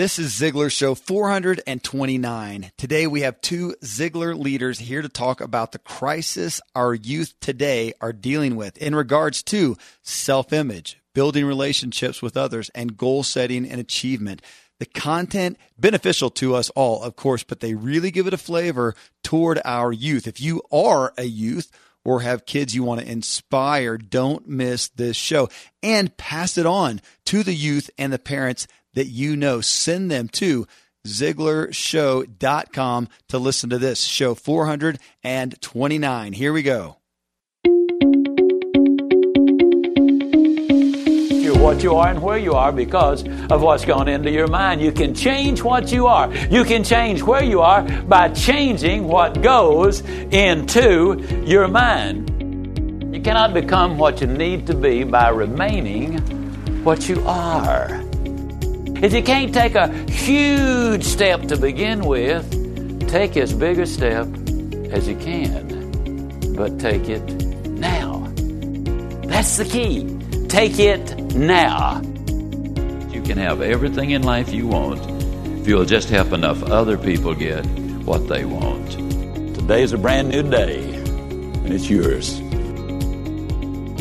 This is Ziglar Show 429. Today we have two Ziglar leaders here to talk about the crisis our youth today are dealing with in regards to self image, building relationships with others, and goal setting and achievement. The content beneficial to us all, of course, but they really give it a flavor toward our youth. If you are a youth, or have kids you want to inspire, don't miss this show and pass it on to the youth and the parents that you know. Send them to ZiglarShow.com to listen to this show 429. Here we go. What you are and where you are because of what's gone into your mind. You can change what you are. You can change where you are by changing what goes into your mind. You cannot become what you need to be by remaining what you are. If you can't take a huge step to begin with, take as big a step as you can, but take it now. That's the key. Take it now. You can have everything in life you want if you'll just help enough other people get what they want. Today is a brand new day, and it's yours.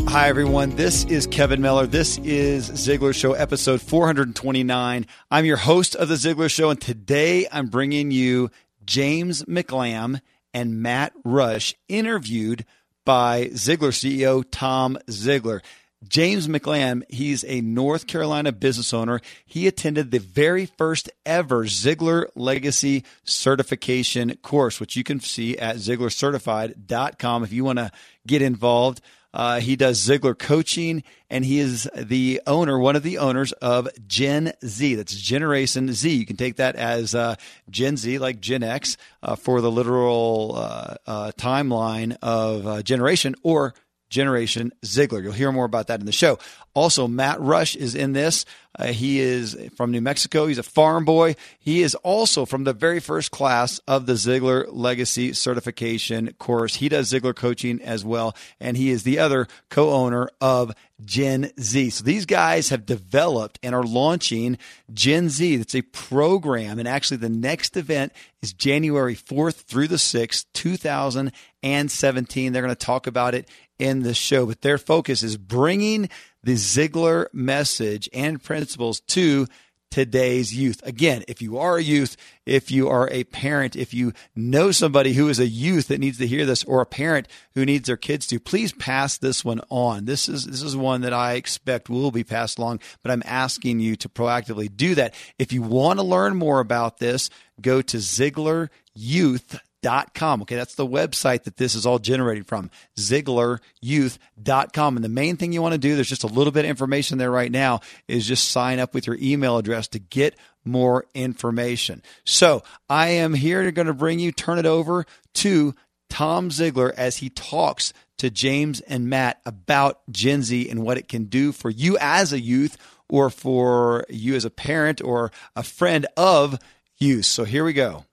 Hi, everyone. This is Kevin Miller. This is Ziglar Show, episode 429. I'm your host of The Ziglar Show, and today I'm bringing you James McLam and Matt Rush, interviewed by Ziglar CEO Tom Ziglar. James McLam, he's a North Carolina business owner. He attended the very first ever Ziglar Legacy Certification course, which you can see at ZiglarCertified.com if you want to get involved. Uh, he does Ziglar coaching, and he is the owner, one of the owners of Gen Z. That's Generation Z. You can take that as uh, Gen Z, like Gen X, uh, for the literal uh, uh, timeline of uh, generation, or Generation Ziglar. You'll hear more about that in the show. Also, Matt Rush is in this. Uh, he is from New Mexico. He's a farm boy. He is also from the very first class of the Ziglar Legacy Certification course. He does Ziglar coaching as well, and he is the other co owner of Gen Z. So these guys have developed and are launching Gen Z. That's a program, and actually, the next event is January 4th through the 6th, 2017. They're going to talk about it in the show, but their focus is bringing the Ziglar message and principles to today's youth. Again, if you are a youth, if you are a parent, if you know somebody who is a youth that needs to hear this or a parent who needs their kids to, please pass this one on. This is this is one that I expect will be passed along, but I'm asking you to proactively do that. If you want to learn more about this, go to Ziglar Youth com. Okay, that's the website that this is all generated from, ZiglarYouth.com. And the main thing you want to do, there's just a little bit of information there right now, is just sign up with your email address to get more information. So I am here to going to bring you, turn it over to Tom Ziglar as he talks to James and Matt about Gen Z and what it can do for you as a youth or for you as a parent or a friend of youth. So here we go.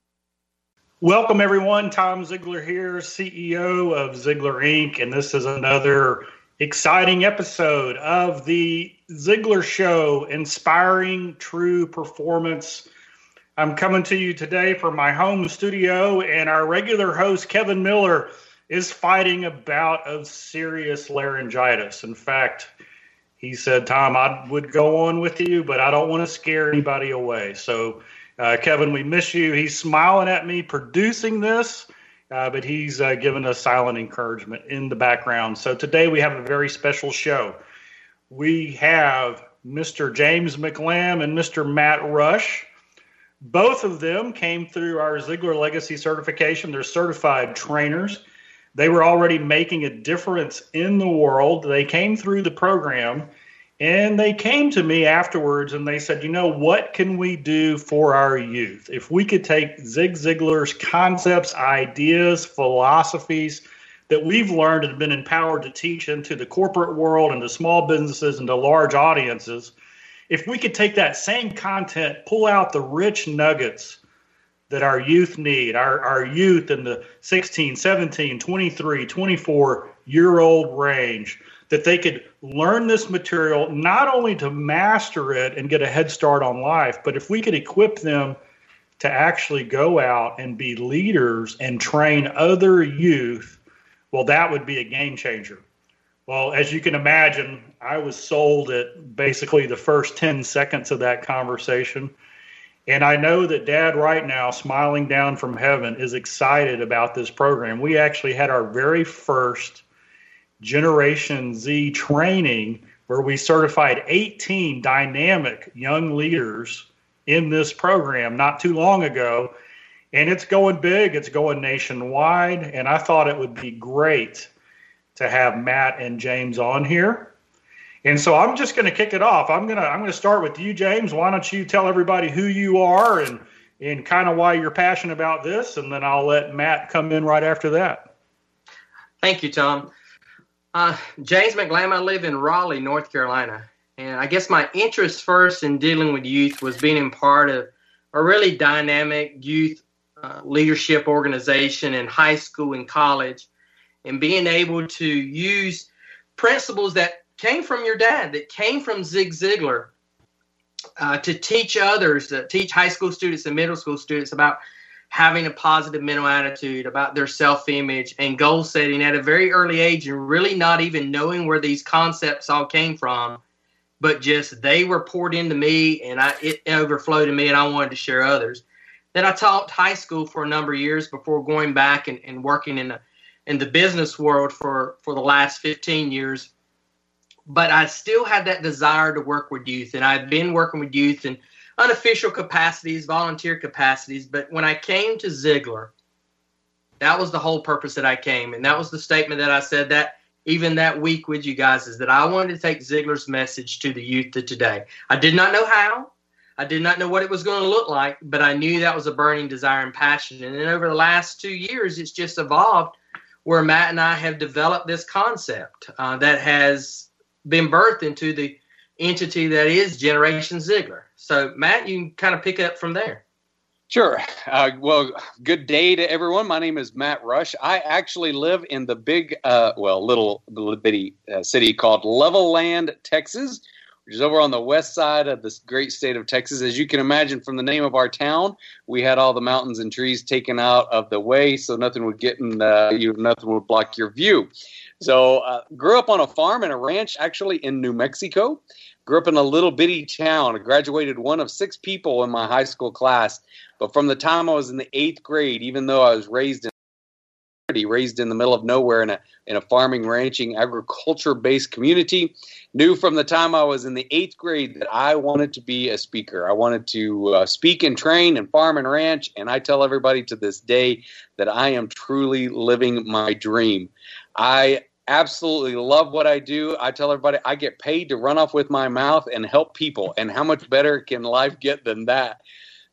Welcome, everyone. Tom Ziglar here, CEO of Ziglar Inc., and this is another exciting episode of the Ziglar Show, inspiring true performance. I'm coming to you today from my home studio, and our regular host, Kevin Miller, is fighting a bout of serious laryngitis. In fact, he said, Tom, I would go on with you, but I don't want to scare anybody away. So, uh, Kevin, we miss you. He's smiling at me producing this, uh, but he's uh, given us silent encouragement in the background. So today we have a very special show. We have Mr. James McLam and Mr. Matt Rush. Both of them came through our Ziglar Legacy certification. They're certified trainers. They were already making a difference in the world. They came through the program and they came to me afterwards and they said, you know, what can we do for our youth? If we could take Zig Ziglar's concepts, ideas, philosophies that we've learned and been empowered to teach into the corporate world and to small businesses and to large audiences, if we could take that same content, pull out the rich nuggets that our youth need, our, our youth in the 16, 17, 23, 24 year old range, that they could learn this material not only to master it and get a head start on life, but if we could equip them to actually go out and be leaders and train other youth, well, that would be a game changer. Well, as you can imagine, I was sold at basically the first 10 seconds of that conversation. And I know that dad, right now, smiling down from heaven, is excited about this program. We actually had our very first Generation Z training where we certified 18 dynamic young leaders in this program not too long ago. And it's going big, it's going nationwide. And I thought it would be great to have Matt and James on here. And so I'm just going to kick it off. I'm going to I'm going to start with you James. Why don't you tell everybody who you are and and kind of why you're passionate about this and then I'll let Matt come in right after that. Thank you, Tom. Uh, James McLam, I live in Raleigh, North Carolina. And I guess my interest first in dealing with youth was being in part of a really dynamic youth uh, leadership organization in high school and college and being able to use principles that came from your dad, that came from Zig Ziglar, uh, to teach others, to teach high school students and middle school students about having a positive mental attitude, about their self image and goal setting at a very early age, and really not even knowing where these concepts all came from, but just they were poured into me and I, it overflowed to me, and I wanted to share others. Then I taught high school for a number of years before going back and, and working in a in the business world for for the last 15 years but I still had that desire to work with youth and I've been working with youth in unofficial capacities volunteer capacities but when I came to Ziglar, that was the whole purpose that I came and that was the statement that I said that even that week with you guys is that I wanted to take Ziglar's message to the youth of today I did not know how I did not know what it was going to look like, but I knew that was a burning desire and passion. And then over the last two years, it's just evolved where Matt and I have developed this concept uh, that has been birthed into the entity that is Generation Ziglar. So, Matt, you can kind of pick up from there. Sure. Uh, well, good day to everyone. My name is Matt Rush. I actually live in the big, uh, well, little, little bitty uh, city called Levelland, Texas which is over on the west side of this great state of Texas. As you can imagine from the name of our town, we had all the mountains and trees taken out of the way, so nothing would get in the, you, nothing would block your view. So, uh, grew up on a farm and a ranch, actually in New Mexico. Grew up in a little bitty town. I graduated one of six people in my high school class. But from the time I was in the eighth grade, even though I was raised in raised in the middle of nowhere in a in a farming, ranching, agriculture based community. Knew from the time I was in the eighth grade that I wanted to be a speaker. I wanted to uh, speak and train and farm and ranch. And I tell everybody to this day that I am truly living my dream. I absolutely love what I do. I tell everybody I get paid to run off with my mouth and help people. And how much better can life get than that?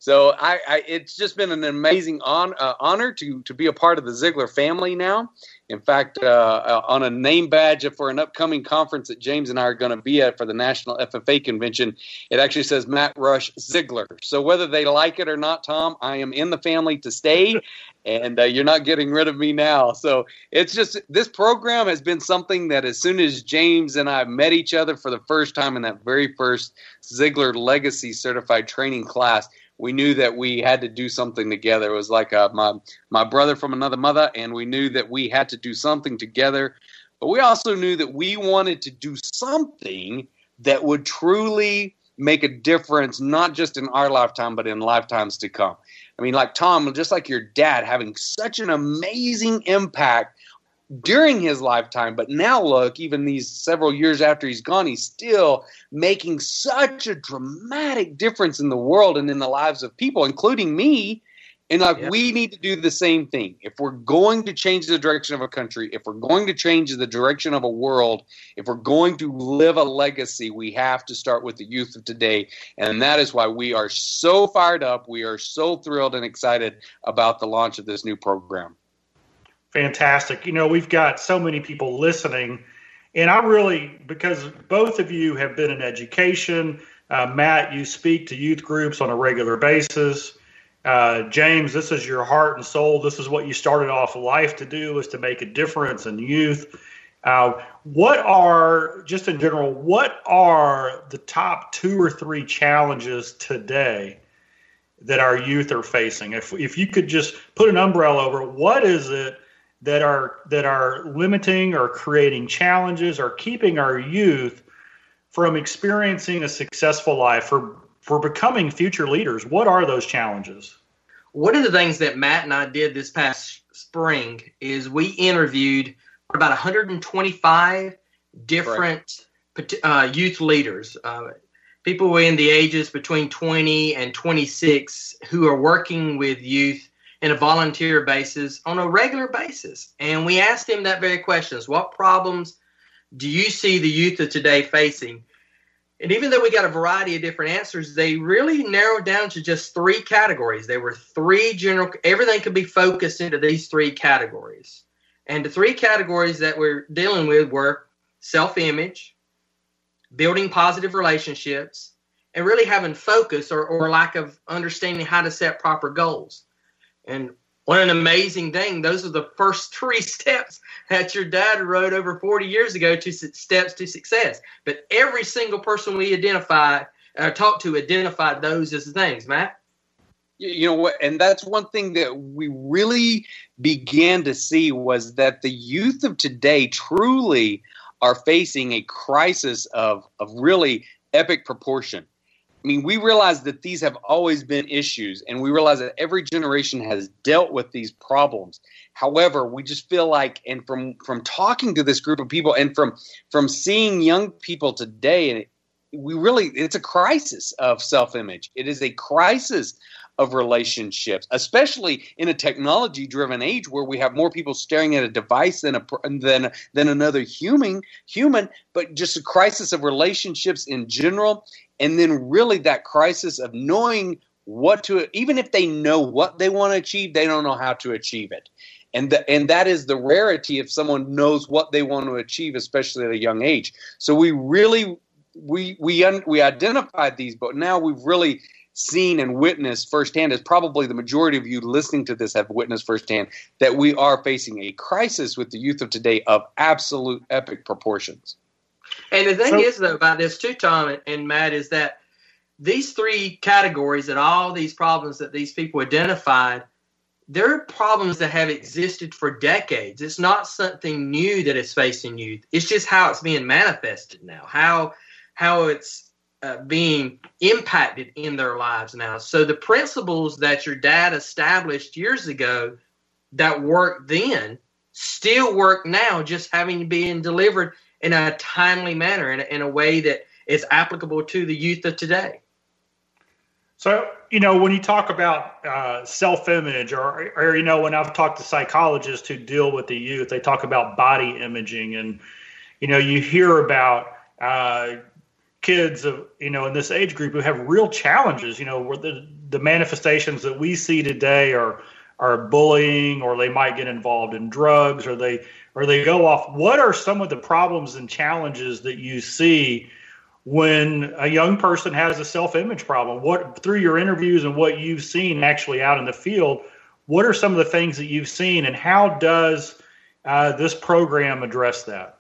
So I, I, it's just been an amazing on, uh, honor to to be a part of the Ziglar family now. In fact, uh, uh, on a name badge for an upcoming conference that James and I are going to be at for the National FFA Convention, it actually says Matt Rush Ziglar. So whether they like it or not, Tom, I am in the family to stay, and uh, you're not getting rid of me now. So it's just this program has been something that as soon as James and I met each other for the first time in that very first Ziglar Legacy Certified Training class we knew that we had to do something together. It was like uh, my my brother from another mother, and we knew that we had to do something together. But we also knew that we wanted to do something that would truly make a difference, not just in our lifetime, but in lifetimes to come. I mean, like Tom, just like your dad, having such an amazing impact during his lifetime. But now, look, even these several years after he's gone, he's still making such a dramatic difference in the world and in the lives of people, including me. And like, yeah. we need to do the same thing. If we're going to change the direction of a country, if we're going to change the direction of a world, if we're going to live a legacy, we have to start with the youth of today. And that is why we are so fired up. We are so thrilled and excited about the launch of this new program. Fantastic. You know, we've got so many people listening, and I really, because both of you have been in education, uh, Matt, you speak to youth groups on a regular basis. Uh, James, this is your heart and soul. This is what you started off life to do, is to make a difference in youth. Uh, what are, just in general, what are the top two or three challenges today that our youth are facing? If, if you could just put an umbrella over, what is it that are that are limiting or creating challenges or keeping our youth from experiencing a successful life for for becoming future leaders? What are those challenges? One of the things that Matt and I did this past spring is we interviewed about 125 different uh, youth leaders, uh, people in the ages between 20 and 26 who are working with youth in a volunteer basis on a regular basis. And we asked them that very questions. What problems do you see the youth of today facing? And even though we got a variety of different answers, they really narrowed down to just three categories. There were three general, everything could be focused into these three categories. And the three categories that we're dealing with were self image, building positive relationships, and really having focus or, or lack of understanding how to set proper goals. And what an amazing thing. Those are the first three steps that your dad wrote over 40 years ago to steps to success. But every single person we identify or uh, talk to identified those as things, Matt. You know what? And that's one thing that we really began to see was that the youth of today truly are facing a crisis of, of really epic proportion. I mean, we realize that these have always been issues, and we realize that every generation has dealt with these problems. However, we just feel like, and from from talking to this group of people, and from from seeing young people today, and we really, it's a crisis of self image. It is a crisis of relationships, especially in a technology driven age where we have more people staring at a device than a than than another human human, but just a crisis of relationships in general and then really that crisis of knowing what to even if they know what they want to achieve they don't know how to achieve it. And the, and that is the rarity if someone knows what they want to achieve especially at a young age. So we really we we un, we identified these but now we've really seen and witnessed firsthand as probably the majority of you listening to this have witnessed firsthand that we are facing a crisis with the youth of today of absolute epic proportions and the thing so, is, though, about this too, Tom and, and Matt, is that these three categories and all these problems that these people identified, they're problems that have existed for decades. It's not something new that is facing youth. It's just how it's being manifested now, how how it's uh, being impacted in their lives now. So the principles that your dad established years ago that worked then still work now, just having been delivered in a timely manner, in in a way that is applicable to the youth of today. So, you know, when you talk about uh, self image, or, or, you know, when I've talked to psychologists who deal with the youth, they talk about body imaging. And, you know, you hear about uh, kids of, you know, in this age group who have real challenges, you know, where the, the manifestations that we see today are, are bullying, or they might get involved in drugs, or they or they go off. What are some of the problems and challenges that you see when a young person has a self-image problem? What through your interviews and what you've seen actually out in the field, what are some of the things that you've seen, and how does uh, this program address that?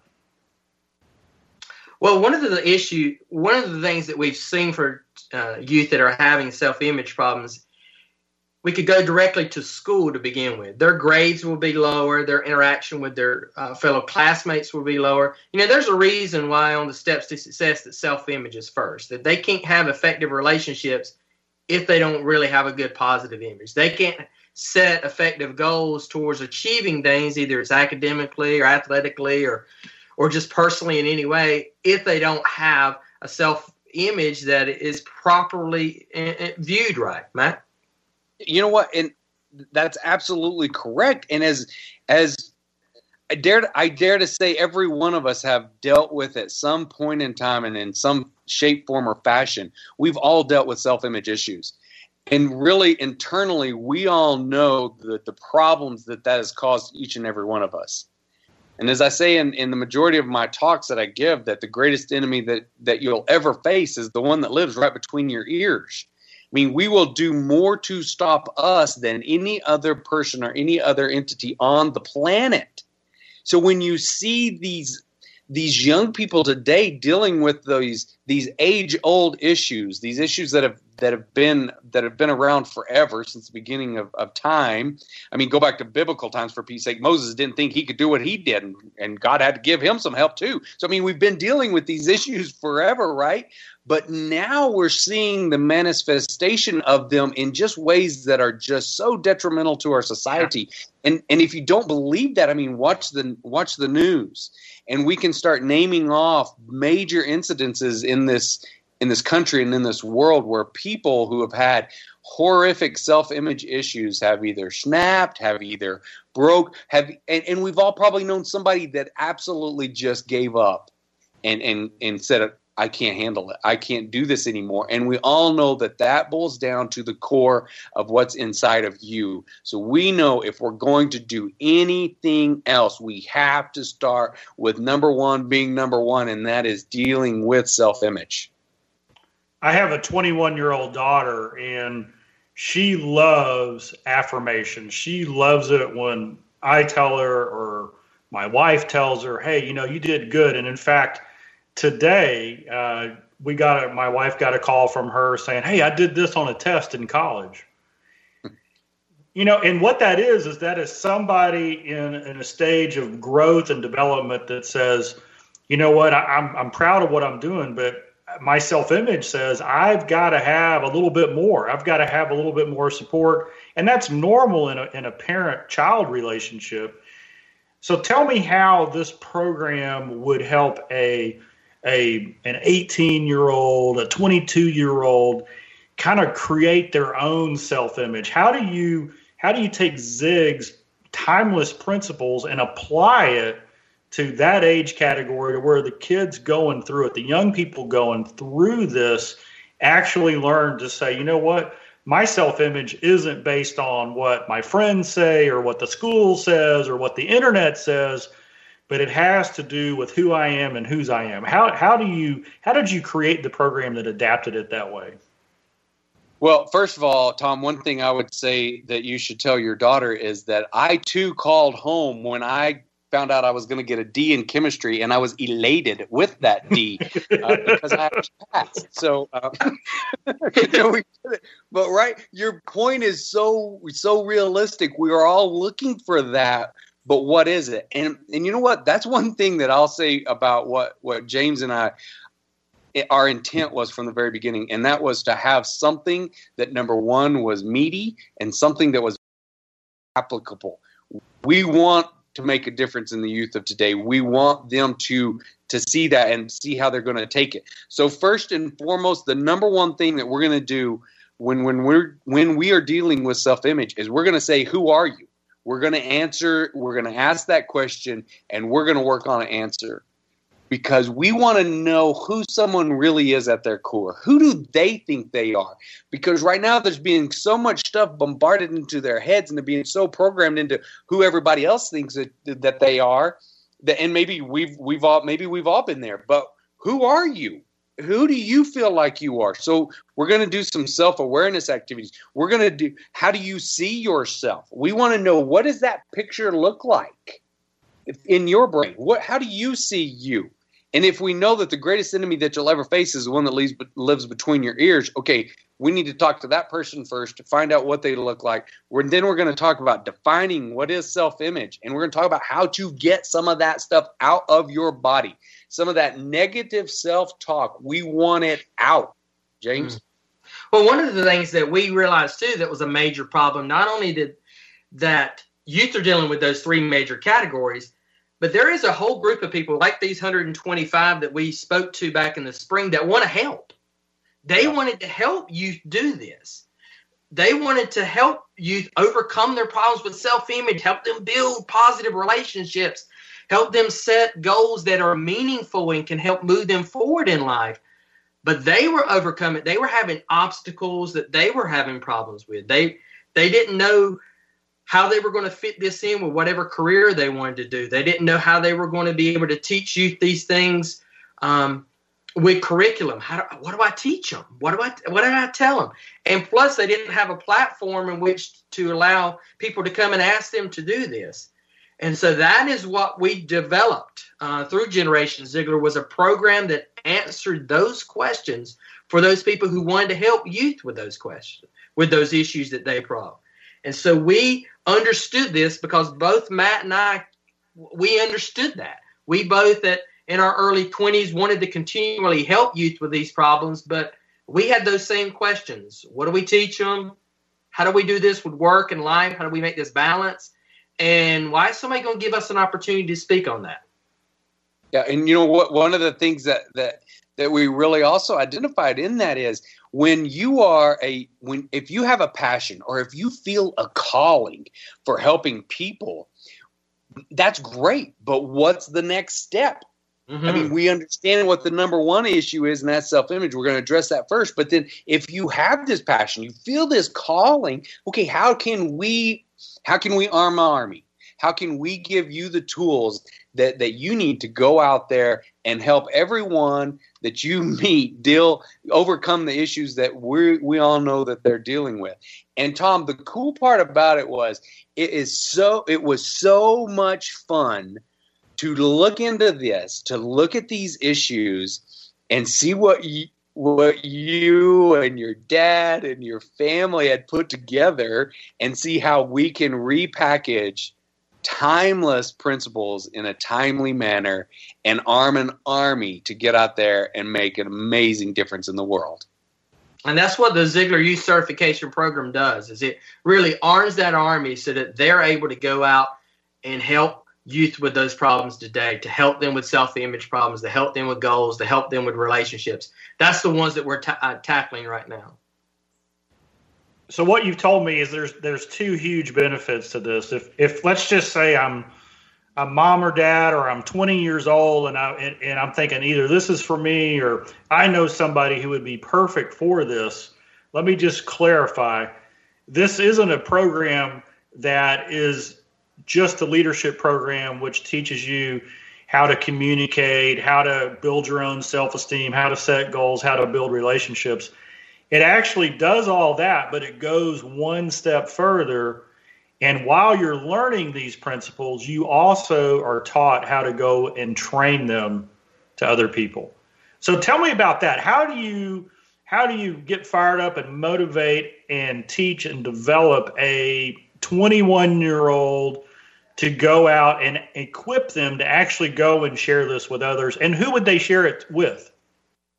Well, one of the issue, one of the things that we've seen for uh, youth that are having self-image problems we could go directly to school to begin with. Their grades will be lower. Their interaction with their uh, fellow classmates will be lower. You know, there's a reason why on the steps to success that self-image is first. That they can't have effective relationships if they don't really have a good positive image. They can't set effective goals towards achieving things, either it's academically or athletically or or just personally in any way, if they don't have a self-image that is properly uh, uh, viewed right, Matt you know what? And that's absolutely correct. And as as I dare to, I dare to say every one of us have dealt with at some point in time and in some shape, form, or fashion. We've all dealt with self-image issues. And really, internally, we all know that the problems that that has caused each and every one of us. And as I say in, in the majority of my talks that I give, that the greatest enemy that, that you'll ever face is the one that lives right between your ears. I mean, we will do more to stop us than any other person or any other entity on the planet. So when you see these these young people today dealing with these these age old issues, these issues that have that have been that have been around forever since the beginning of, of time. I mean, go back to biblical times for Pete's sake. Moses didn't think he could do what he did, and, and God had to give him some help too. So I mean, we've been dealing with these issues forever, right? But now we're seeing the manifestation of them in just ways that are just so detrimental to our society. And and if you don't believe that, I mean, watch the watch the news, and we can start naming off major incidences in this in this country and in this world where people who have had horrific self-image issues have either snapped, have either broke, have and, and we've all probably known somebody that absolutely just gave up and and and said I can't handle it. I can't do this anymore. And we all know that that boils down to the core of what's inside of you. So we know if we're going to do anything else, we have to start with number one being number one, and that is dealing with self image. I have a 21 year old daughter, and she loves affirmation. She loves it when I tell her or my wife tells her, hey, you know, you did good. And in fact, today uh, we got a, my wife got a call from her saying, "Hey, I did this on a test in college." you know, and what that is is that is somebody in in a stage of growth and development that says, "You know what? I, I'm I'm proud of what I'm doing, but." My self image says I've got to have a little bit more. I've got to have a little bit more support. And that's normal in a, in a parent child relationship. So tell me how this program would help a a an 18 year old, a 22 year old kind of create their own self image? How do you how do you take Zig's timeless principles and apply it to that age category to where the kids going through it, the young people going through this actually learn to say, you know what, my self image isn't based on what my friends say or what the school says or what the internet says but it has to do with who I am and whose I am. How how do you how did you create the program that adapted it that way? Well, first of all, Tom, one thing I would say that you should tell your daughter is that I too called home when I found out I was going to get a D in chemistry, and I was elated with that D uh, because I passed. So, uh, but right, your point is so so realistic. We are all looking for that but what is it? And and you know what? That's one thing that I'll say about what what James and I our intent was from the very beginning, and that was to have something that number one was meaty and something that was applicable. We want to make a difference in the youth of today. We want them to to see that and see how they're going to take it. So first and foremost, the number one thing that we're going to do when when we're when we are dealing with self image is we're going to say, "Who are you?" We're going to answer, we're going to ask that question, and we're going to work on an answer because we want to know who someone really is at their core. Who do they think they are? Because right now there's being so much stuff bombarded into their heads and they're being so programmed into who everybody else thinks that, that they are. That, and maybe we've we've all maybe we've all been there, but who are you? Who do you feel like you are? So we're going to do some self-awareness activities. We're going to do how do you see yourself? We want to know what does that picture look like in your brain? What how do you see you and if we know that the greatest enemy that you'll ever face is the one that lives, lives between your ears okay we need to talk to that person first to find out what they look like we're, then we're going to talk about defining what is self-image and we're going to talk about how to get some of that stuff out of your body some of that negative self talk. We want it out, James. Mm. Well, one of the things that we realized too that was a major problem, not only did that youth are dealing with those three major categories, but there is a whole group of people like these 125 that we spoke to back in the spring that want to help. They wanted to help youth do this. They wanted to help youth overcome their problems with self image, help them build positive relationships, help them set goals that are meaningful and can help move them forward in life. But they were overcoming, they were having obstacles that they were having problems with. They they didn't know how they were going to fit this in with whatever career they wanted to do. They didn't know how they were going to be able to teach youth these things um, with curriculum. How do, what do I teach them? What do I what do I tell them? And plus, they didn't have a platform in which to allow people to come and ask them to do this. And so that is what we developed uh, through Generation Ziglar was a program that answered those questions for those people who wanted to help youth with those questions, with those issues that they brought. And so we understood this because both Matt and I, we understood that. We both at in our early 20s wanted to continually help youth with these problems, but we had those same questions. What do we teach them? How do we do this with work and life? How do we make this balance? And why is somebody going to give us an opportunity to speak on that? Yeah, and you know what? One of the things that that that we really also identified in that is when you are a when if you have a passion or if you feel a calling for helping people, that's great. But what's the next step? Mm-hmm. I mean, we understand what the number one issue is, and that's self image. We're going to address that first. But then, if you have this passion, you feel this calling. Okay, how can we? How can we arm our army? How can we give you the tools that that you need to go out there and help everyone that you meet deal overcome the issues that we we all know that they're dealing with. And Tom, the cool part about it was it is so it was so much fun to look into this, to look at these issues and see what what you and your dad and your family had put together and see how we can repackage timeless principles in a timely manner and arm an army to get out there and make an amazing difference in the world. And that's what the Ziglar Youth Certification Program does. Is it really arms that army so that they're able to go out and help youth with those problems today to help them with self-image problems to help them with goals to help them with relationships that's the ones that we're ta- uh, tackling right now so what you've told me is there's there's two huge benefits to this if if let's just say i'm a mom or dad or i'm 20 years old and i and, and i'm thinking either this is for me or i know somebody who would be perfect for this let me just clarify this isn't a program that is just a leadership program, which teaches you how to communicate, how to build your own self esteem, how to set goals, how to build relationships. It actually does all that, but it goes one step further. And while you're learning these principles, you also are taught how to go and train them to other people. So tell me about that. How do you how do you get fired up and motivate and teach and develop a 21 year old to go out and equip them to actually go and share this with others. And who would they share it with?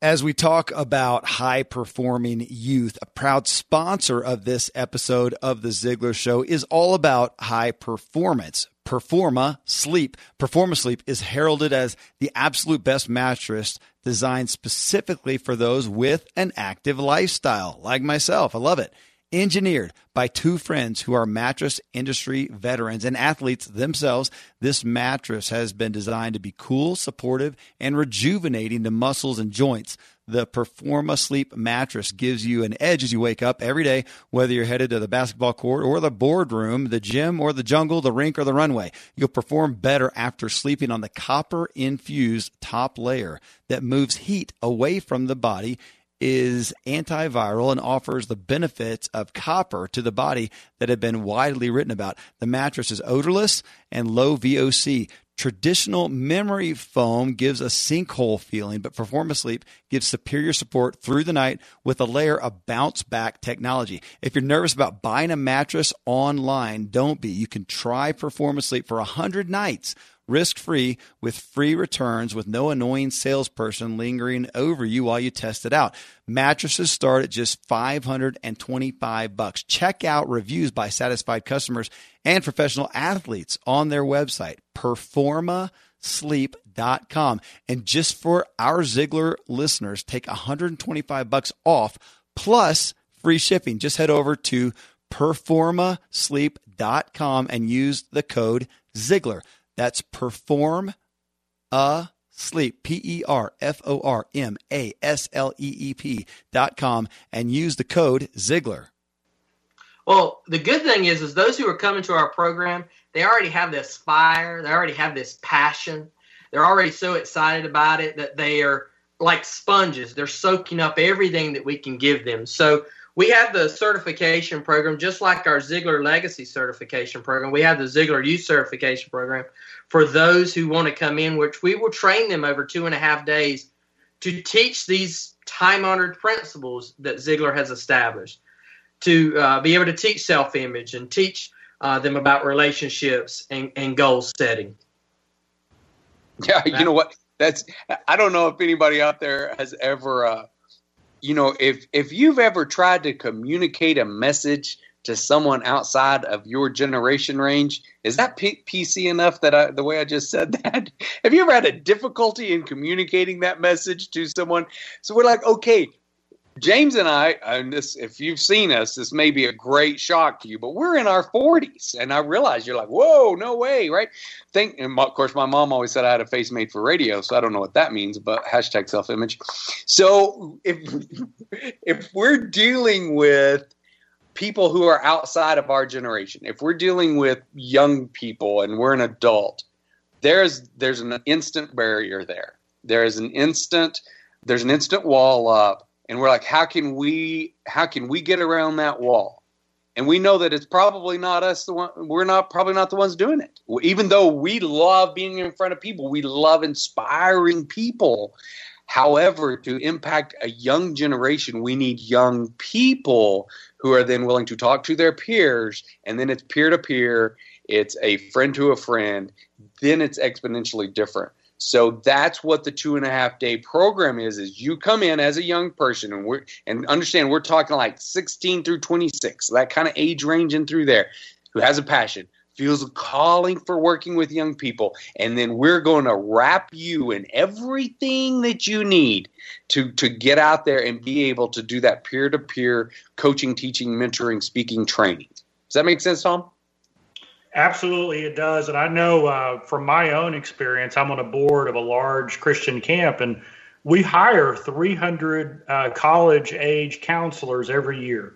As we talk about high performing youth, a proud sponsor of this episode of The Ziglar Show is all about high performance. Performa Sleep. Performa Sleep is heralded as the absolute best mattress designed specifically for those with an active lifestyle, like myself. I love it engineered by two friends who are mattress industry veterans and athletes themselves. This mattress has been designed to be cool, supportive, and rejuvenating to muscles and joints. The Performa Sleep mattress gives you an edge as you wake up every day, whether you're headed to the basketball court or the boardroom, the gym or the jungle, the rink or the runway. You'll perform better after sleeping on the copper infused top layer that moves heat away from the body is antiviral and offers the benefits of copper to the body that have been widely written about. The mattress is odorless and low VOC. Traditional memory foam gives a sinkhole feeling, but Performa Sleep gives superior support through the night with a layer of bounce back technology. If you're nervous about buying a mattress online, don't be. You can try Performa Sleep for 100 nights risk free with free returns with no annoying salesperson lingering over you while you test it out. Mattresses start at just 525 bucks. Check out reviews by satisfied customers and professional athletes on their website, performasleep.com. And just for our Ziglar listeners, take 125 bucks off plus free shipping. Just head over to performasleep.com and use the code Ziglar. That's perform a sleep, P E R F O R M A S L E E P dot com, and use the code Ziglar. Well, the good thing is, is those who are coming to our program, they already have this fire, they already have this passion, they're already so excited about it that they are like sponges. They're soaking up everything that we can give them. So we have the certification program, just like our Ziglar Legacy certification program. We have the Ziglar Youth certification program for those who want to come in, which we will train them over two and a half days to teach these time honored principles that Ziglar has established, to uh, be able to teach self image and teach uh, them about relationships and, and goal setting. Yeah, you know what? That's I don't know if anybody out there has ever uh, you know, if if you've ever tried to communicate a message to someone outside of your generation range, is that P- PC enough that I, the way I just said that? Have you ever had a difficulty in communicating that message to someone? So we're like, okay, James and I, and this, if you've seen us, this may be a great shock to you, but we're in our 40s, and I realize you're like, "Whoa, no way!" Right? Think, and of course, my mom always said I had a face made for radio, so I don't know what that means, but hashtag self image. So if if we're dealing with people who are outside of our generation, if we're dealing with young people and we're an adult, there's there's an instant barrier there. There is an instant there's an instant wall up and we're like how can we how can we get around that wall? And we know that it's probably not us the one we're not probably not the ones doing it. Even though we love being in front of people we love inspiring people. However to impact a young generation we need young people who are then willing to talk to their peers. And then it's peer to peer. It's a friend to a friend. Then it's exponentially different so that's what the two and a half day program is. Is you come in as a young person and we're and understand we're talking like 16 through 26, that kind of age range in through there, who has a passion, feels a calling for working with young people, and then we're going to wrap you in everything that you need to to get out there and be able to do that peer to peer coaching, teaching, mentoring, speaking, training. Does that make sense, Tom? Absolutely, it does. And I know uh, from my own experience, I'm on a board of a large Christian camp, and we hire 300 uh, college age counselors every year.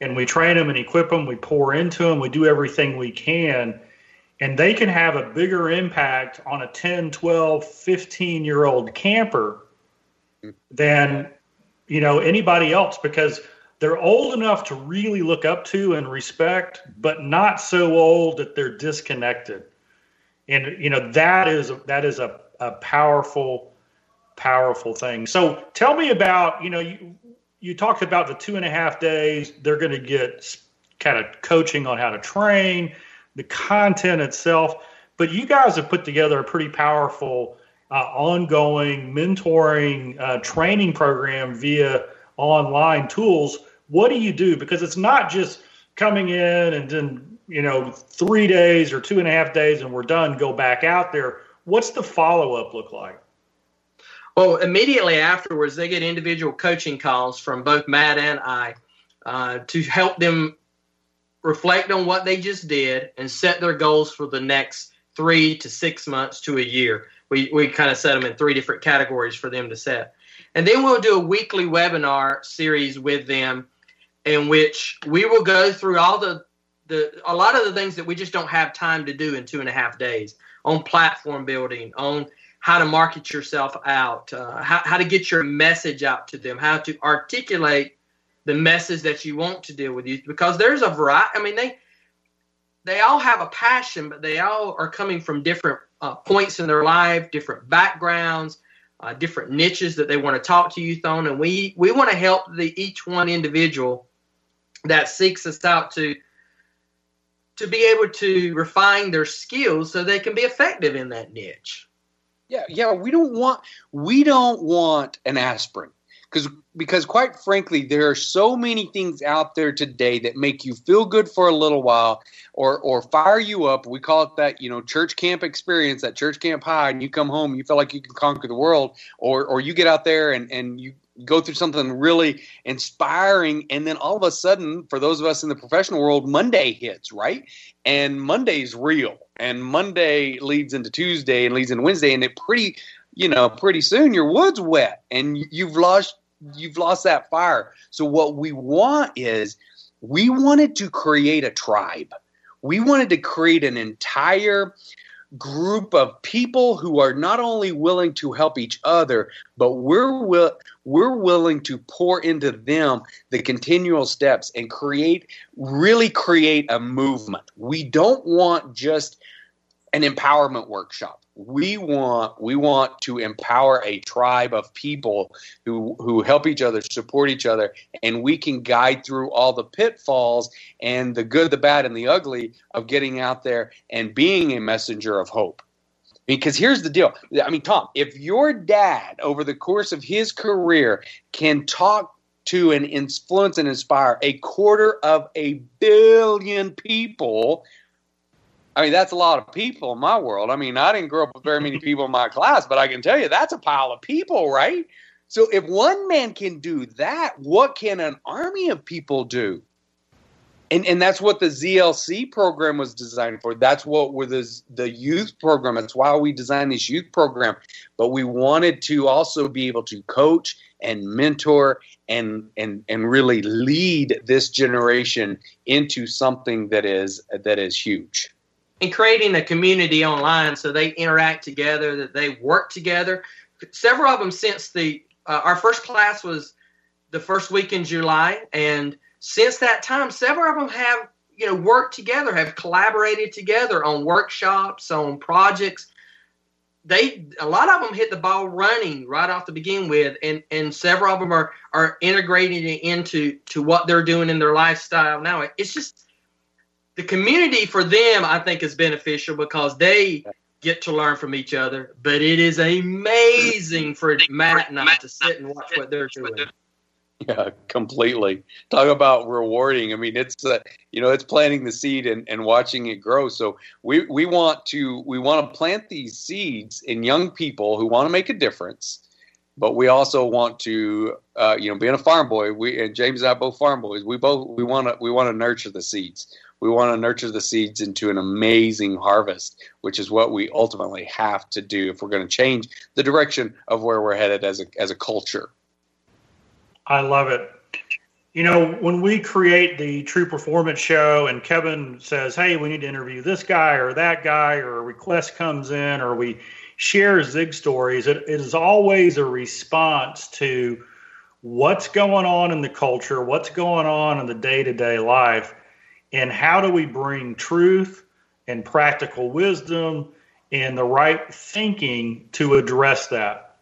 And we train them and equip them, we pour into them, we do everything we can. And they can have a bigger impact on a 10, 12, 15 year old camper than you know anybody else because they're old enough to really look up to and respect, but not so old that they're disconnected. And you know that is that is a, a powerful, powerful thing. So tell me about you know you you talked about the two and a half days. They're going to get kind of coaching on how to train, the content itself. But you guys have put together a pretty powerful, uh, ongoing mentoring uh, training program via online tools what do you do? Because it's not just coming in and then, you know, three days or two and a half days and we're done, go back out there. What's the follow up look like? Well, immediately afterwards, they get individual coaching calls from both Matt and I uh, to help them reflect on what they just did and set their goals for the next three to six months to a year. We, we kind of set them in three different categories for them to set. And then we'll do a weekly webinar series with them in which we will go through all the the a lot of the things that we just don't have time to do in two and a half days on platform building, on how to market yourself out, uh, how, how to get your message out to them, how to articulate the message that you want to deal with you because there's a variety. I mean, they they all have a passion, but they all are coming from different uh, points in their life, different backgrounds, uh, different niches that they want to talk to youth on, and we we want to help the each one individual that seeks us out to to be able to refine their skills so they can be effective in that niche. Yeah, yeah, we don't want we don't want an aspirin because because quite frankly there are so many things out there today that make you feel good for a little while or or fire you up we call it that you know church camp experience that church camp high and you come home you feel like you can conquer the world or or you get out there and and you go through something really inspiring and then all of a sudden for those of us in the professional world monday hits right? And monday's real and monday leads into tuesday and leads into wednesday and it pretty you know pretty soon your wood's wet and you've lost you've lost that fire. So what we want is we wanted to create a tribe. We wanted to create an entire group of people who are not only willing to help each other, but we're we're willing to pour into them the continual steps and create really create a movement. We don't want just an empowerment workshop. We want we want to empower a tribe of people who who help each other support each other and we can guide through all the pitfalls and the good the bad and the ugly of getting out there and being a messenger of hope. Because here's the deal. I mean tom if your dad over the course of his career can talk to and influence and inspire a quarter of a billion people I mean, that's a lot of people in my world. I mean, I didn't grow up with very many people in my class, but I can tell you that's a pile of people, right? So if one man can do that, what can an army of people do? And and that's what the ZLC program was designed for. That's what we're the the youth program. That's why we designed this youth program. But we wanted to also be able to coach and mentor and and and really lead this generation into something that is that is huge and creating a community online so they interact together, that they work together. Several of them since the uh, our first class was the first week in July, and since that time, several of them have you know worked together, have collaborated together on workshops, on projects. They a lot of them hit the ball running right off to begin with, and and several of them are are integrating it into to what they're doing in their lifestyle now. It's just the community for them, I think, is beneficial because they get to learn from each other. But it is amazing for Matt and I to sit and watch what they're doing. Yeah, completely. Talk about rewarding. I mean, it's uh, you know, it's planting the seed and, and watching it grow. So we we want to we want to plant these seeds in young people who want to make a difference. But we also want to, uh, you know, being a farm boy, we and James and I both farm boys. We both we want to we want to nurture the seeds we want to nurture the seeds into an amazing harvest, which is what we ultimately have to do if we're going to change the direction of where we're headed as a as a culture. I love it. You know, when we create the True Performance Show and Kevin says, "Hey, we need to interview this guy or that guy," or a request comes in, or we share Zig stories, it, is always a response to what's going on in the culture, what's going on in the day to day life and how do we bring truth and practical wisdom and the right thinking to address that.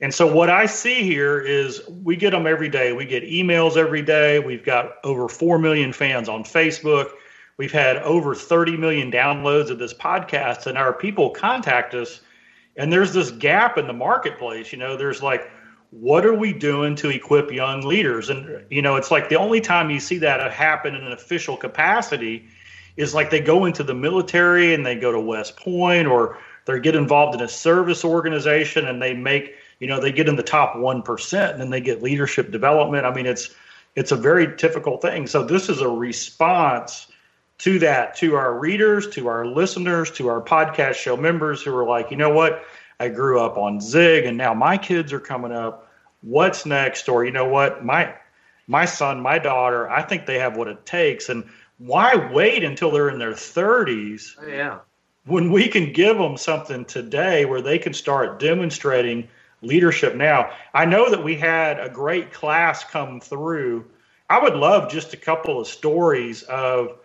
And so, what I see here is we get them every day. We get emails every day. We've got over 4 million fans on Facebook. We've had over 30 million downloads of this podcast, and our people contact us. And there's this gap in the marketplace. You know, there's like, what are we doing to equip young leaders? And, you know, it's like the only time you see that happen in an official capacity is like they go into the military and they go to West Point or they get involved in a service organization and they make, you know, they get in the top 1% and then they get leadership development. I mean, it's, it's a very difficult thing. So this is a response to that, to our readers, to our listeners, to our podcast show members who are like, you know what? I grew up on Zig, and now my kids are coming up. What's next? Or you know what, my my son, my daughter, I think they have what it takes. And why wait until they're in their 30s? Yeah. When we can give them something today where they can start demonstrating leadership now. I know that we had a great class come through. I would love just a couple of stories of,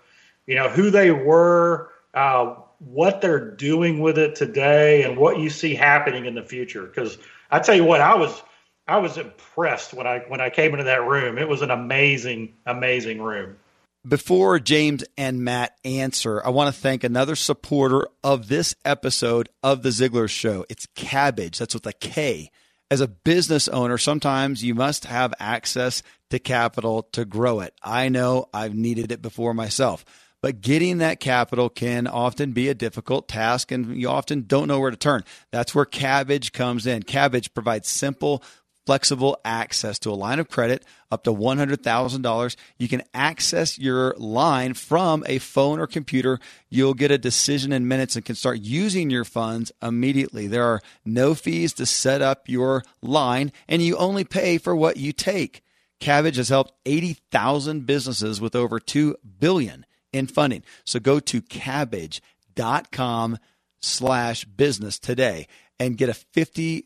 you know, who they were, uh, what they're doing with it today and what you see happening in the future. Because I tell you what, I was I was impressed when I when I came into that room. It was an amazing, amazing room. Before James and Matt answer, I want to thank another supporter of this episode of the Ziglar Show. It's Kabbage. That's with a K. As a business owner, sometimes you must have access to capital to grow it. I know I've needed it before myself. But getting that capital can often be a difficult task, and you often don't know where to turn. That's where Kabbage comes in. Kabbage provides simple, flexible access to a line of credit up to $100,000. You can access your line from a phone or computer. You'll get a decision in minutes and can start using your funds immediately. There are no fees to set up your line, and you only pay for what you take. Kabbage has helped 80,000 businesses with over 2 billion in funding. So go to kabbage.com slash business today and get a $50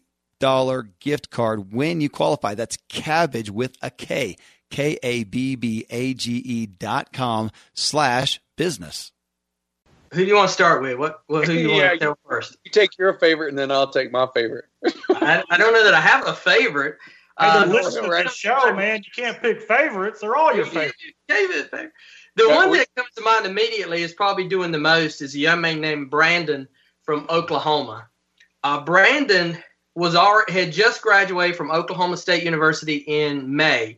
gift card when you qualify. That's Kabbage with a K, K A B B A G E dot com slash business. Who do you want to start with? What, what who do you Yeah, want to tell first? You take your favorite, and then I'll take my favorite. I, I don't know that I have a favorite. Hey, Uh, to listen to right. the show, man, you can't pick favorites. They're all your favorites. David, favorite. The Yeah, one we- that comes to mind immediately is probably doing the most is a young man named Brandon from Oklahoma. Uh, Brandon was already, had just graduated from Oklahoma State University in May,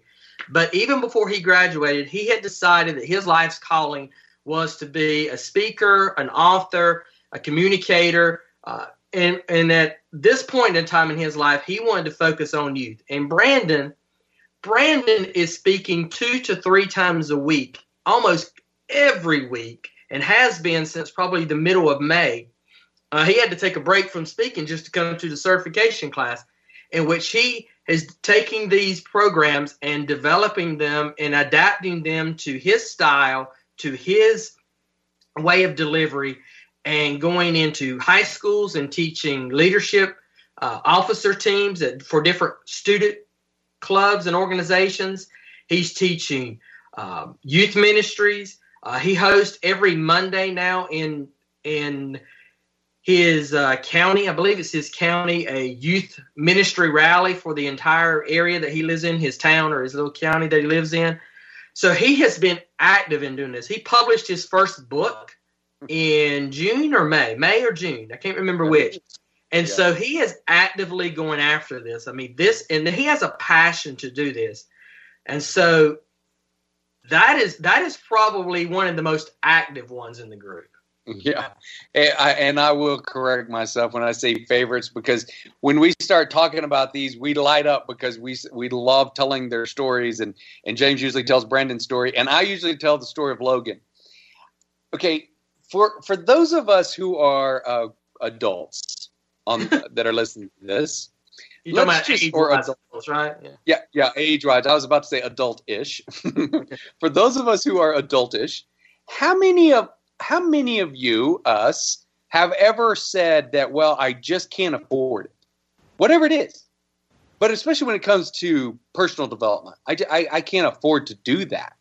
but even before he graduated, he had decided that his life's calling was to be a speaker, an author, a communicator, uh, and and at this point in time in his life, he wanted to focus on youth. And Brandon, Brandon is speaking two to three times a week, almost every week, and has been since probably the middle of May. Uh, he had to take a break from speaking just to come to the certification class, in which he is taking these programs and developing them and adapting them to his style, to his way of delivery, and going into high schools and teaching leadership uh, officer teams at, for different student clubs and organizations. He's teaching um, youth ministries. Uh, he hosts every Monday now in in his uh, county. I believe it's his county a youth ministry rally for the entire area that he lives in, his town or his little county that he lives in. So he has been active in doing this. He published his first book in June or May, May or June. I can't remember which. And Yeah. so he is actively going after this. I mean, this, and he has a passion to do this. And so that is that is probably one of the most active ones in the group. Yeah, and I, and I will correct myself when I say favorites because when we start talking about these, we light up because we we love telling their stories, and and James usually tells Brandon's story, and I usually tell the story of Logan. Okay, for for those of us who are uh, adults on that are listening to this, You're talking about just- or adults, right? Yeah. yeah, yeah, age wise. I was about to say adult-ish. For those of us who are adult-ish, how many of how many of you, us, have ever said that? Well, I just can't afford it, whatever it is. But especially when it comes to personal development, I I can't afford to do that.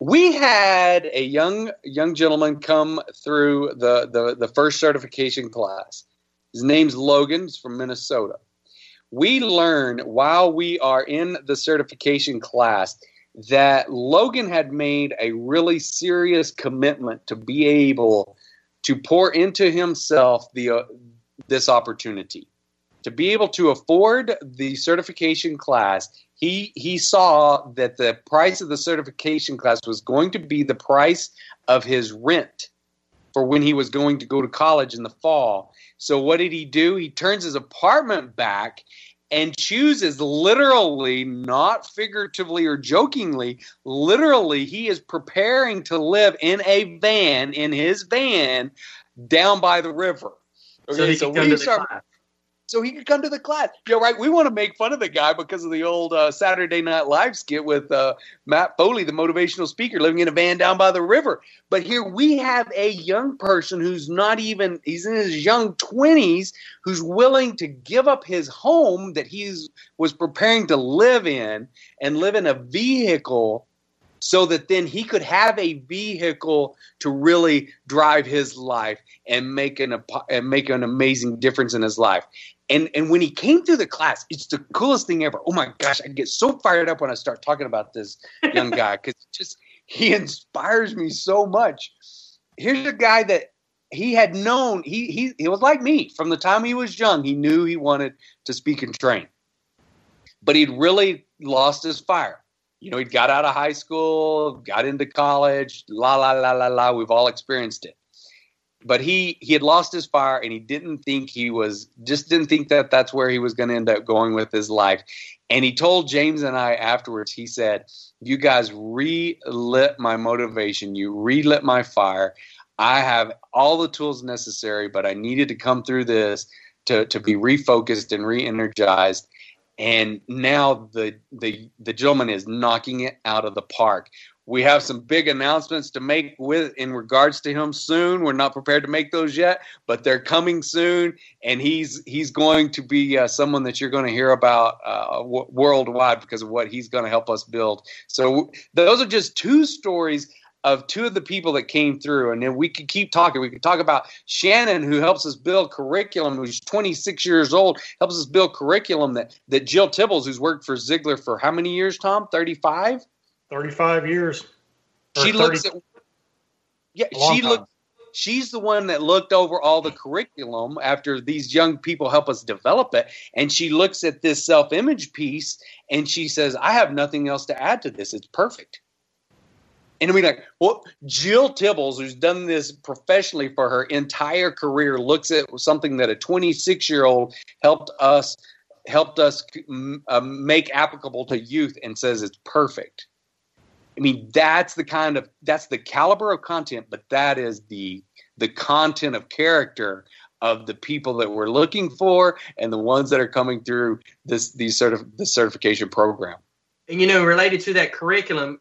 We had a young young gentleman come through the, the, the first certification class. His name's Logan. He's from Minnesota we learn while we are in the certification class that Logan had made a really serious commitment to be able to pour into himself the uh, this opportunity. To be able to afford the certification class he he saw that the price of the certification class was going to be the price of his rent for when he was going to go to college in the fall. So what did he do? He turns his apartment back and chooses literally, not figuratively or jokingly, literally, he is preparing to live in a van, in his van, down by the river. Okay, so come we start- class. So he could come to the class. Yeah, right. We want to make fun of the guy because of the old uh, Saturday Night Live skit with uh, Matt Foley, the motivational speaker, living in a van down by the river. But here we have a young person who's not even, he's in his young 20s, who's willing to give up his home that he was preparing to live in and live in a vehicle so that then he could have a vehicle to really drive his life and make an and make an amazing difference in his life. And and when he came through the class, it's the coolest thing ever. Oh my gosh, I get so fired up when I start talking about this young guy because just he inspires me so much. Here's a guy that he had known he he he was like me from the time he was young. He knew he wanted to speak and train, but he'd really lost his fire. You know, he'd got out of high school, got into college, la la la la la. We've all experienced it but he he had lost his fire and he didn't think he was just didn't think that that's where he was going to end up going with his life. And he told james and i afterwards he said you guys relit my motivation. You relit my fire. I have all the tools necessary but i needed to come through this to to be refocused and re-energized. And now the the the gentleman is knocking it out of the park we have some big announcements to make with in regards to him soon. We're not prepared to make those yet, but they're coming soon, and he's he's going to be uh, someone that you're going to hear about uh, w- worldwide because of what he's going to help us build. So those are just two stories of two of the people that came through, and then we could keep talking. We could talk about Shannon, who helps us build curriculum, who's 26 years old, helps us build curriculum that that Jill Tibbles, who's worked for Ziglar for how many years? Tom, 35. 35 years. She 30, looks at yeah, she looked she's the one that looked over all the curriculum after these young people help us develop it and she looks at this self-image piece and she says i have nothing else to add to this. It's perfect. And we like well jill tibbles who's done this professionally for her entire career looks at something that a 26 year old helped us helped us uh, make applicable to youth and says it's perfect I mean, that's the kind of that's the caliber of content, but that is the the content of character of the people that we're looking for and the ones that are coming through this these sort of the certification program. And you know, related to that curriculum,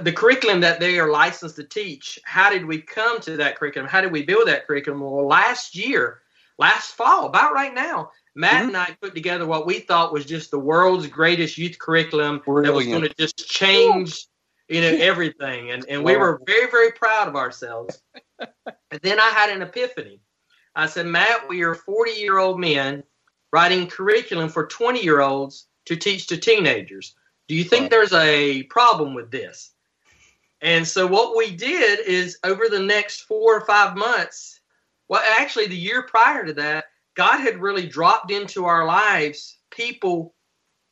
the curriculum that they are licensed to teach. How did we come to that curriculum? How did we build that curriculum? Well, last year, last fall, about right now, Matt mm-hmm. and I put together what we thought was just the world's greatest youth curriculum Brilliant. that was going to just change you know, everything. And, and we were very, very proud of ourselves. and then I had an epiphany. I said, Matt, we are 40 year old men writing curriculum for 20 year olds to teach to teenagers. Do you think there's a problem with this? And so what we did is over the next four or five months, well, actually, the year prior to that, God had really dropped into our lives people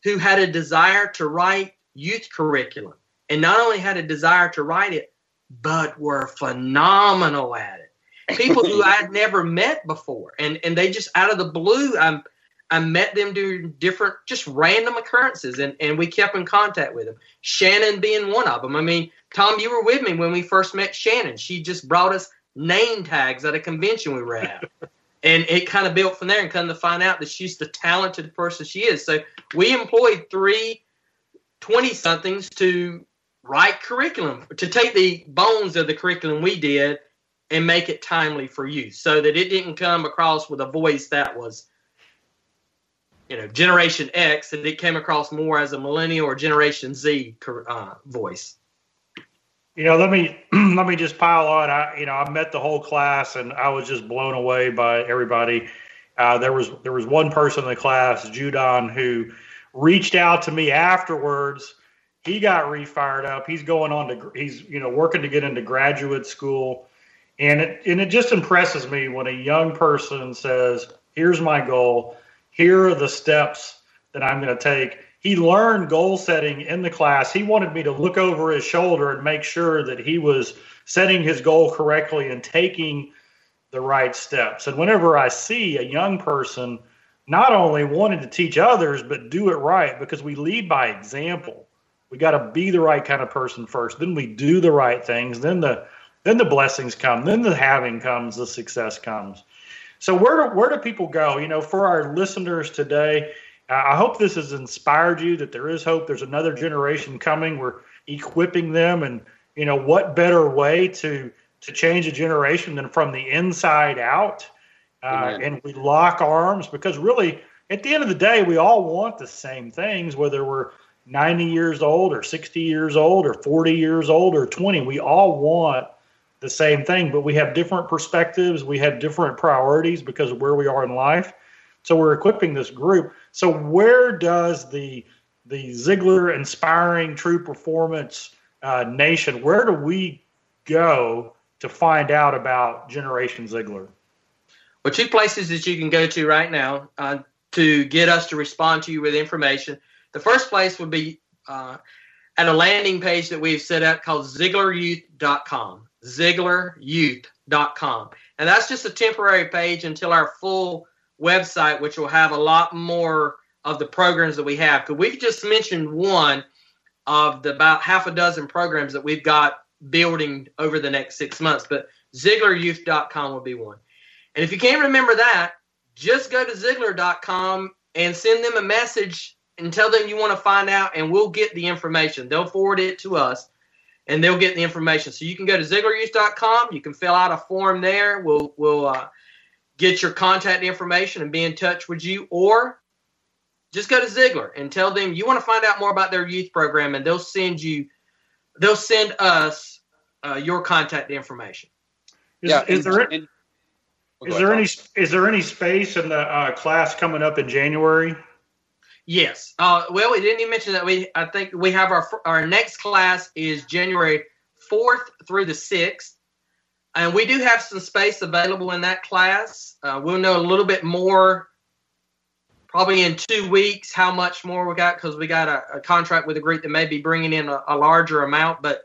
who had a desire to write youth curriculum and not only had a desire to write it, but were phenomenal at it. People who I'd never met before, and and they just out of the blue, I I met them doing different, just random occurrences, and and we kept in contact with them. Shannon being one of them. I mean, Tom, you were with me when we first met Shannon. She just brought us name tags at a convention we were at. and it kind of built from there and come to find out that she's the talented person she is. So we employed three 20 somethings to write curriculum to take the bones of the curriculum we did and make it timely for use so that it didn't come across with a voice that was you know generation x and it came across more as a millennial or generation z uh, voice. You know let me let me just pile on. I you know i met the whole class and i was just blown away by everybody. Uh, there was there was one person in the class judon who reached out to me afterwards he got refired up. He's going on to he's you know working to get into graduate school, and it and it just impresses me when a young person says, "Here's my goal. Here are the steps that I'm going to take." He learned goal setting in the class. He wanted me to look over his shoulder and make sure that he was setting his goal correctly and taking the right steps. And whenever I see a young person not only wanting to teach others, but do it right, because we lead by example we got to be the right kind of person first. Then we do the right things. Then the then the blessings come. Then the having comes. The success comes. So where do, where do people go? You know, for our listeners today, I hope this has inspired you that there is hope. There's another generation coming. We're equipping them, and you know, what better way to to change a generation than from the inside out? Uh, and we lock arms because really, at the end of the day, we all want the same things, whether we're 90 years old or 60 years old or 40 years old or 20. We all want the same thing, but we have different perspectives. We have different priorities because of where we are in life. So we're equipping this group. So where does the the Ziglar Inspiring True Performance uh, Nation? Where do we go to find out about Generation Ziglar? Well, two places that you can go to right now uh, to get us to respond to you with information. The first place would be uh, at a landing page that we've set up called ZiglarYouth.com. ZiglarYouth.com. And that's just a temporary page until our full website, which will have a lot more of the programs that we have. Because we've just mentioned one of the about half a dozen programs that we've got building over the next six months. But ZiglarYouth.com will be one. And if you can't remember that, just go to Ziglar.com and send them a message and tell them you want to find out, and we'll get the information. They'll forward it to us, and they'll get the information. So you can go to ZiglarYouth.com. You can fill out a form there. We'll we'll uh, get your contact information and be in touch with you, or just go to Ziglar and tell them you want to find out more about their youth program, and they'll send you, they'll send us uh, your contact information. Is, yeah, is and, there and, oh, is there any is there any space in the uh, class coming up in January? Yes. Uh, well, we didn't even mention that. We I think we have our our next class is January fourth through the sixth, and we do have some space available in that class. Uh, we'll know a little bit more probably in two weeks how much more we got because we got a, a, contract with a group that may be bringing in a, a, larger amount but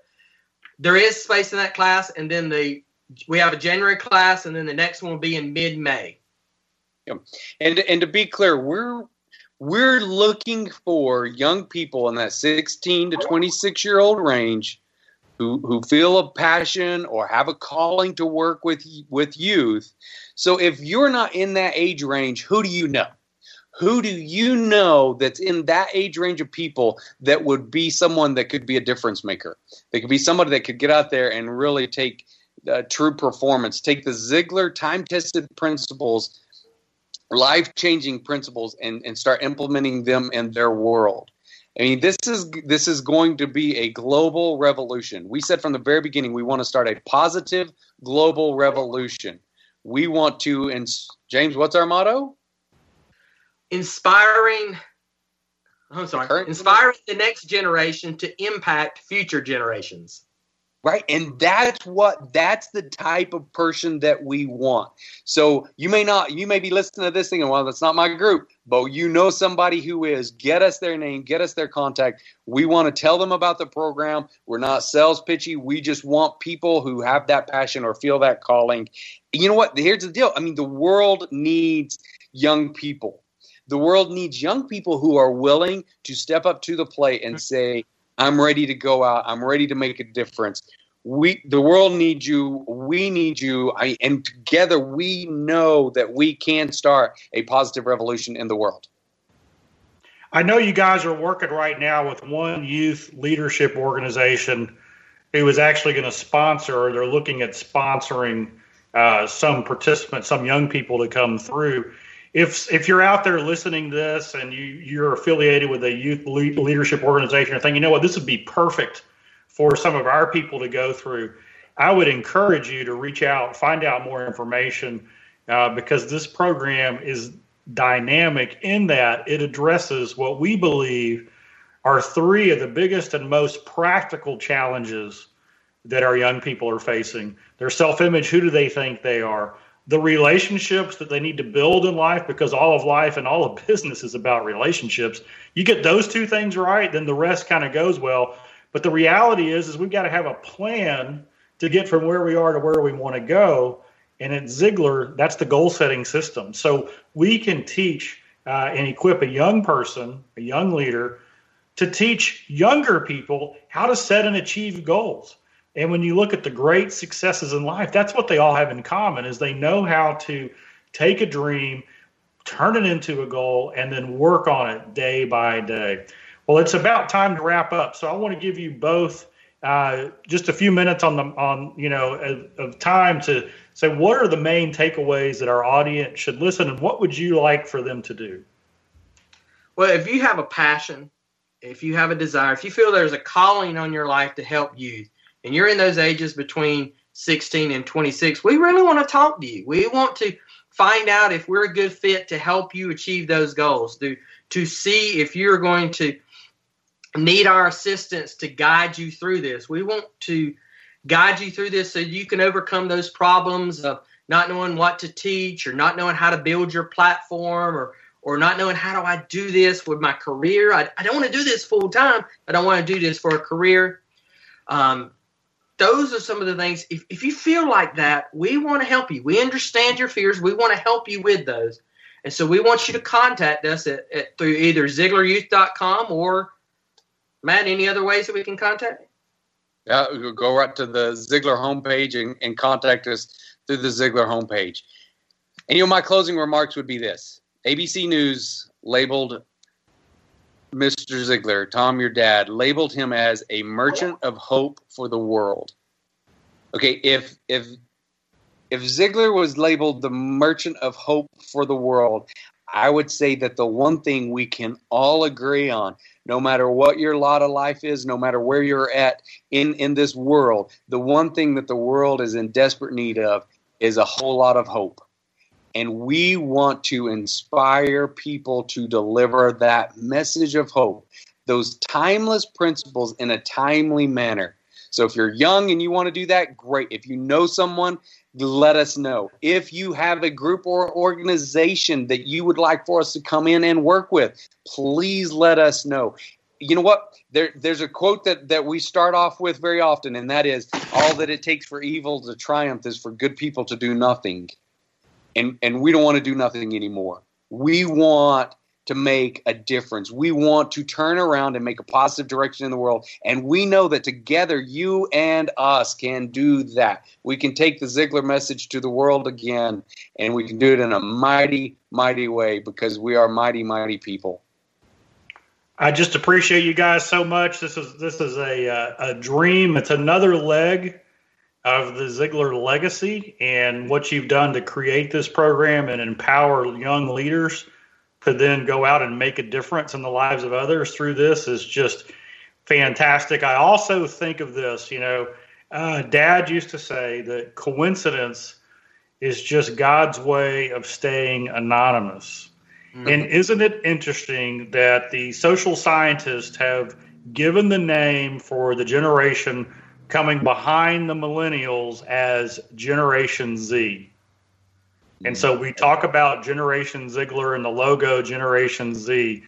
there is space in that class and then the we have a january class and then the next one will be in mid-may yeah. and and to be clear we're we're looking for young people in that 16 to 26 year old range who, who feel a passion or have a calling to work with with youth so if you're not in that age range who do you know who do you know that's in that age range of people that would be someone that could be a difference maker? They could be somebody that could get out there and really take uh, true performance, take the Ziglar time tested principles, life changing principles, and, and start implementing them in their world. I mean, this is this is going to be a global revolution. We said from the very beginning we want to start a positive global revolution. We want to, and James, what's our motto? inspiring I'm sorry, inspiring the next generation to impact future generations. Right. And that's what that's the type of person that we want. So you may not you may be listening to this thing and well, that's not my group, but you know somebody who is, get us their name, get us their contact. We want to tell them about the program. We're not sales pitchy. We just want people who have that passion or feel that calling. You know what? Here's the deal. I mean, the world needs young people the world needs young people who are willing to step up to the plate and say, I'm ready to go out. I'm ready to make a difference. We, the world needs you. We need you. I, and together we know that we can start a positive revolution in the world. I know you guys are working right now with one youth leadership organization who is actually going to sponsor, or they're looking at sponsoring uh, some participants, some young people to come through if if you're out there listening to this and you you're affiliated with a youth leadership organization or thing, you know what, this would be perfect for some of our people to go through. I would encourage you to reach out, find out more information, uh, because this program is dynamic in that it addresses what we believe are three of the biggest and most practical challenges that our young people are facing. Their self image, who do they think they are? The relationships that they need to build in life because all of life and all of business is about relationships. You get those two things right, then the rest kind of goes well. But the reality is is we've got to have a plan to get from where we are to where we want to go. And at Ziglar, that's the goal setting system. So we can teach uh, and equip a young person, a young leader, to teach younger people how to set and achieve goals. And when you look at the great successes in life, that's what they all have in common is they know how to take a dream, turn it into a goal, and then work on it day by day. Well, it's about time to wrap up. So I want to give you both uh, just a few minutes on the on you know of, of time to say what are the main takeaways that our audience should listen, and what would you like for them to do? Well, if you have a passion, if you have a desire, if you feel there's a calling on your life to help youth, and you're in those ages between 16 and 26, we really want to talk to you. We want to find out if we're a good fit to help you achieve those goals, to, to see if you're going to need our assistance to guide you through this. We want to guide you through this so you can overcome those problems of not knowing what to teach or not knowing how to build your platform or or not knowing how do I do this with my career. I, I don't want to do this full time. I don't want to do this for a career. Um, those are some of the things. If, if you feel like that, we want to help you. We understand your fears. We want to help you with those. And so we want you to contact us at, at through either ZiglarYouth.com or Matt, any other ways that we can contact you? Yeah, go right to the Ziglar homepage and, and contact us through the Ziglar homepage. And you know, my closing remarks would be this ABC News labeled Mr. Ziglar, Tom, your dad, labeled him as a merchant of hope for the world. Okay, if if if Ziglar was labeled the merchant of hope for the world, I would say that the one thing we can all agree on, no matter what your lot of life is, no matter where you're at in, in this world, the one thing that the world is in desperate need of is a whole lot of hope. And we want to inspire people to deliver that message of hope, those timeless principles in a timely manner. So if you're young and you want to do that, great. If you know someone, let us know. If you have a group or organization that you would like for us to come in and work with, please let us know. You know what? There, there's a quote that, that we start off with very often, and that is all that it takes for evil to triumph is for good people to do nothing. And, and we don't want to do nothing anymore. We want to make a difference. We want to turn around and make a positive direction in the world. And we know that together, you and us can do that. We can take the Ziglar message to the world again, and we can do it in a mighty, mighty way because we are mighty, mighty people. I just appreciate you guys so much. This is this is a uh, a dream. It's another leg of the Ziglar legacy and what you've done to create this program and empower young leaders to then go out and make a difference in the lives of others through this is just fantastic. I also think of this, you know, uh, Dad used to say that coincidence is just God's way of staying anonymous. Mm-hmm. And isn't it interesting that the social scientists have given the name for the generation coming behind the millennials as Generation Z? And so we talk about Generation Ziglar and the logo Generation Z.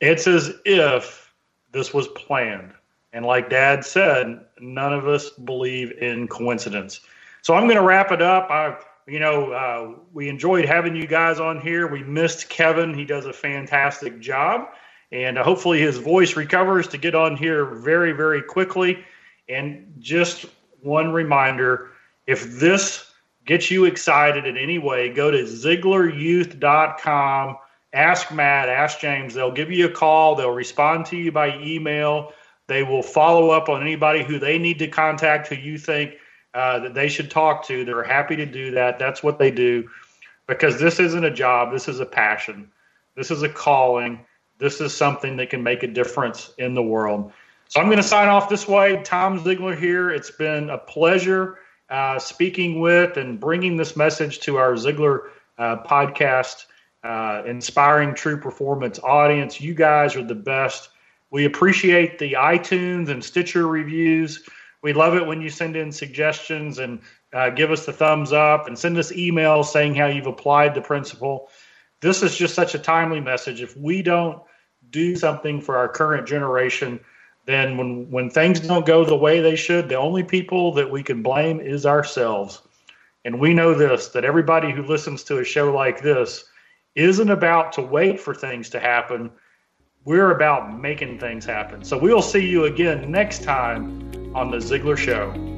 It's as if this was planned. And like Dad said, none of us believe in coincidence. So I'm going to wrap it up. I, you know, uh, we enjoyed having you guys on here. We missed Kevin. He does a fantastic job. And uh, hopefully his voice recovers to get on here very, very quickly. And just one reminder if this gets you excited in any way, go to ZiglarYouth.com. Ask Matt, ask James. They'll give you a call. They'll respond to you by email. They will follow up on anybody who they need to contact who you think uh, that they should talk to. They're happy to do that. That's what they do because this isn't a job. This is a passion. This is a calling. This is something that can make a difference in the world. So I'm going to sign off this way. Tom Ziglar here. It's been a pleasure uh, speaking with and bringing this message to our Ziglar uh, podcast, uh, inspiring true performance audience. You guys are the best. We appreciate the iTunes and Stitcher reviews. We love it when you send in suggestions and uh, give us the thumbs up and send us emails saying how you've applied the principle. This is just such a timely message. If we don't do something for our current generation, then when when things don't go the way they should, the only people that we can blame is ourselves. And we know this that everybody who listens to a show like this isn't about to wait for things to happen. We're about making things happen. So we'll see you again next time on the Ziglar Show.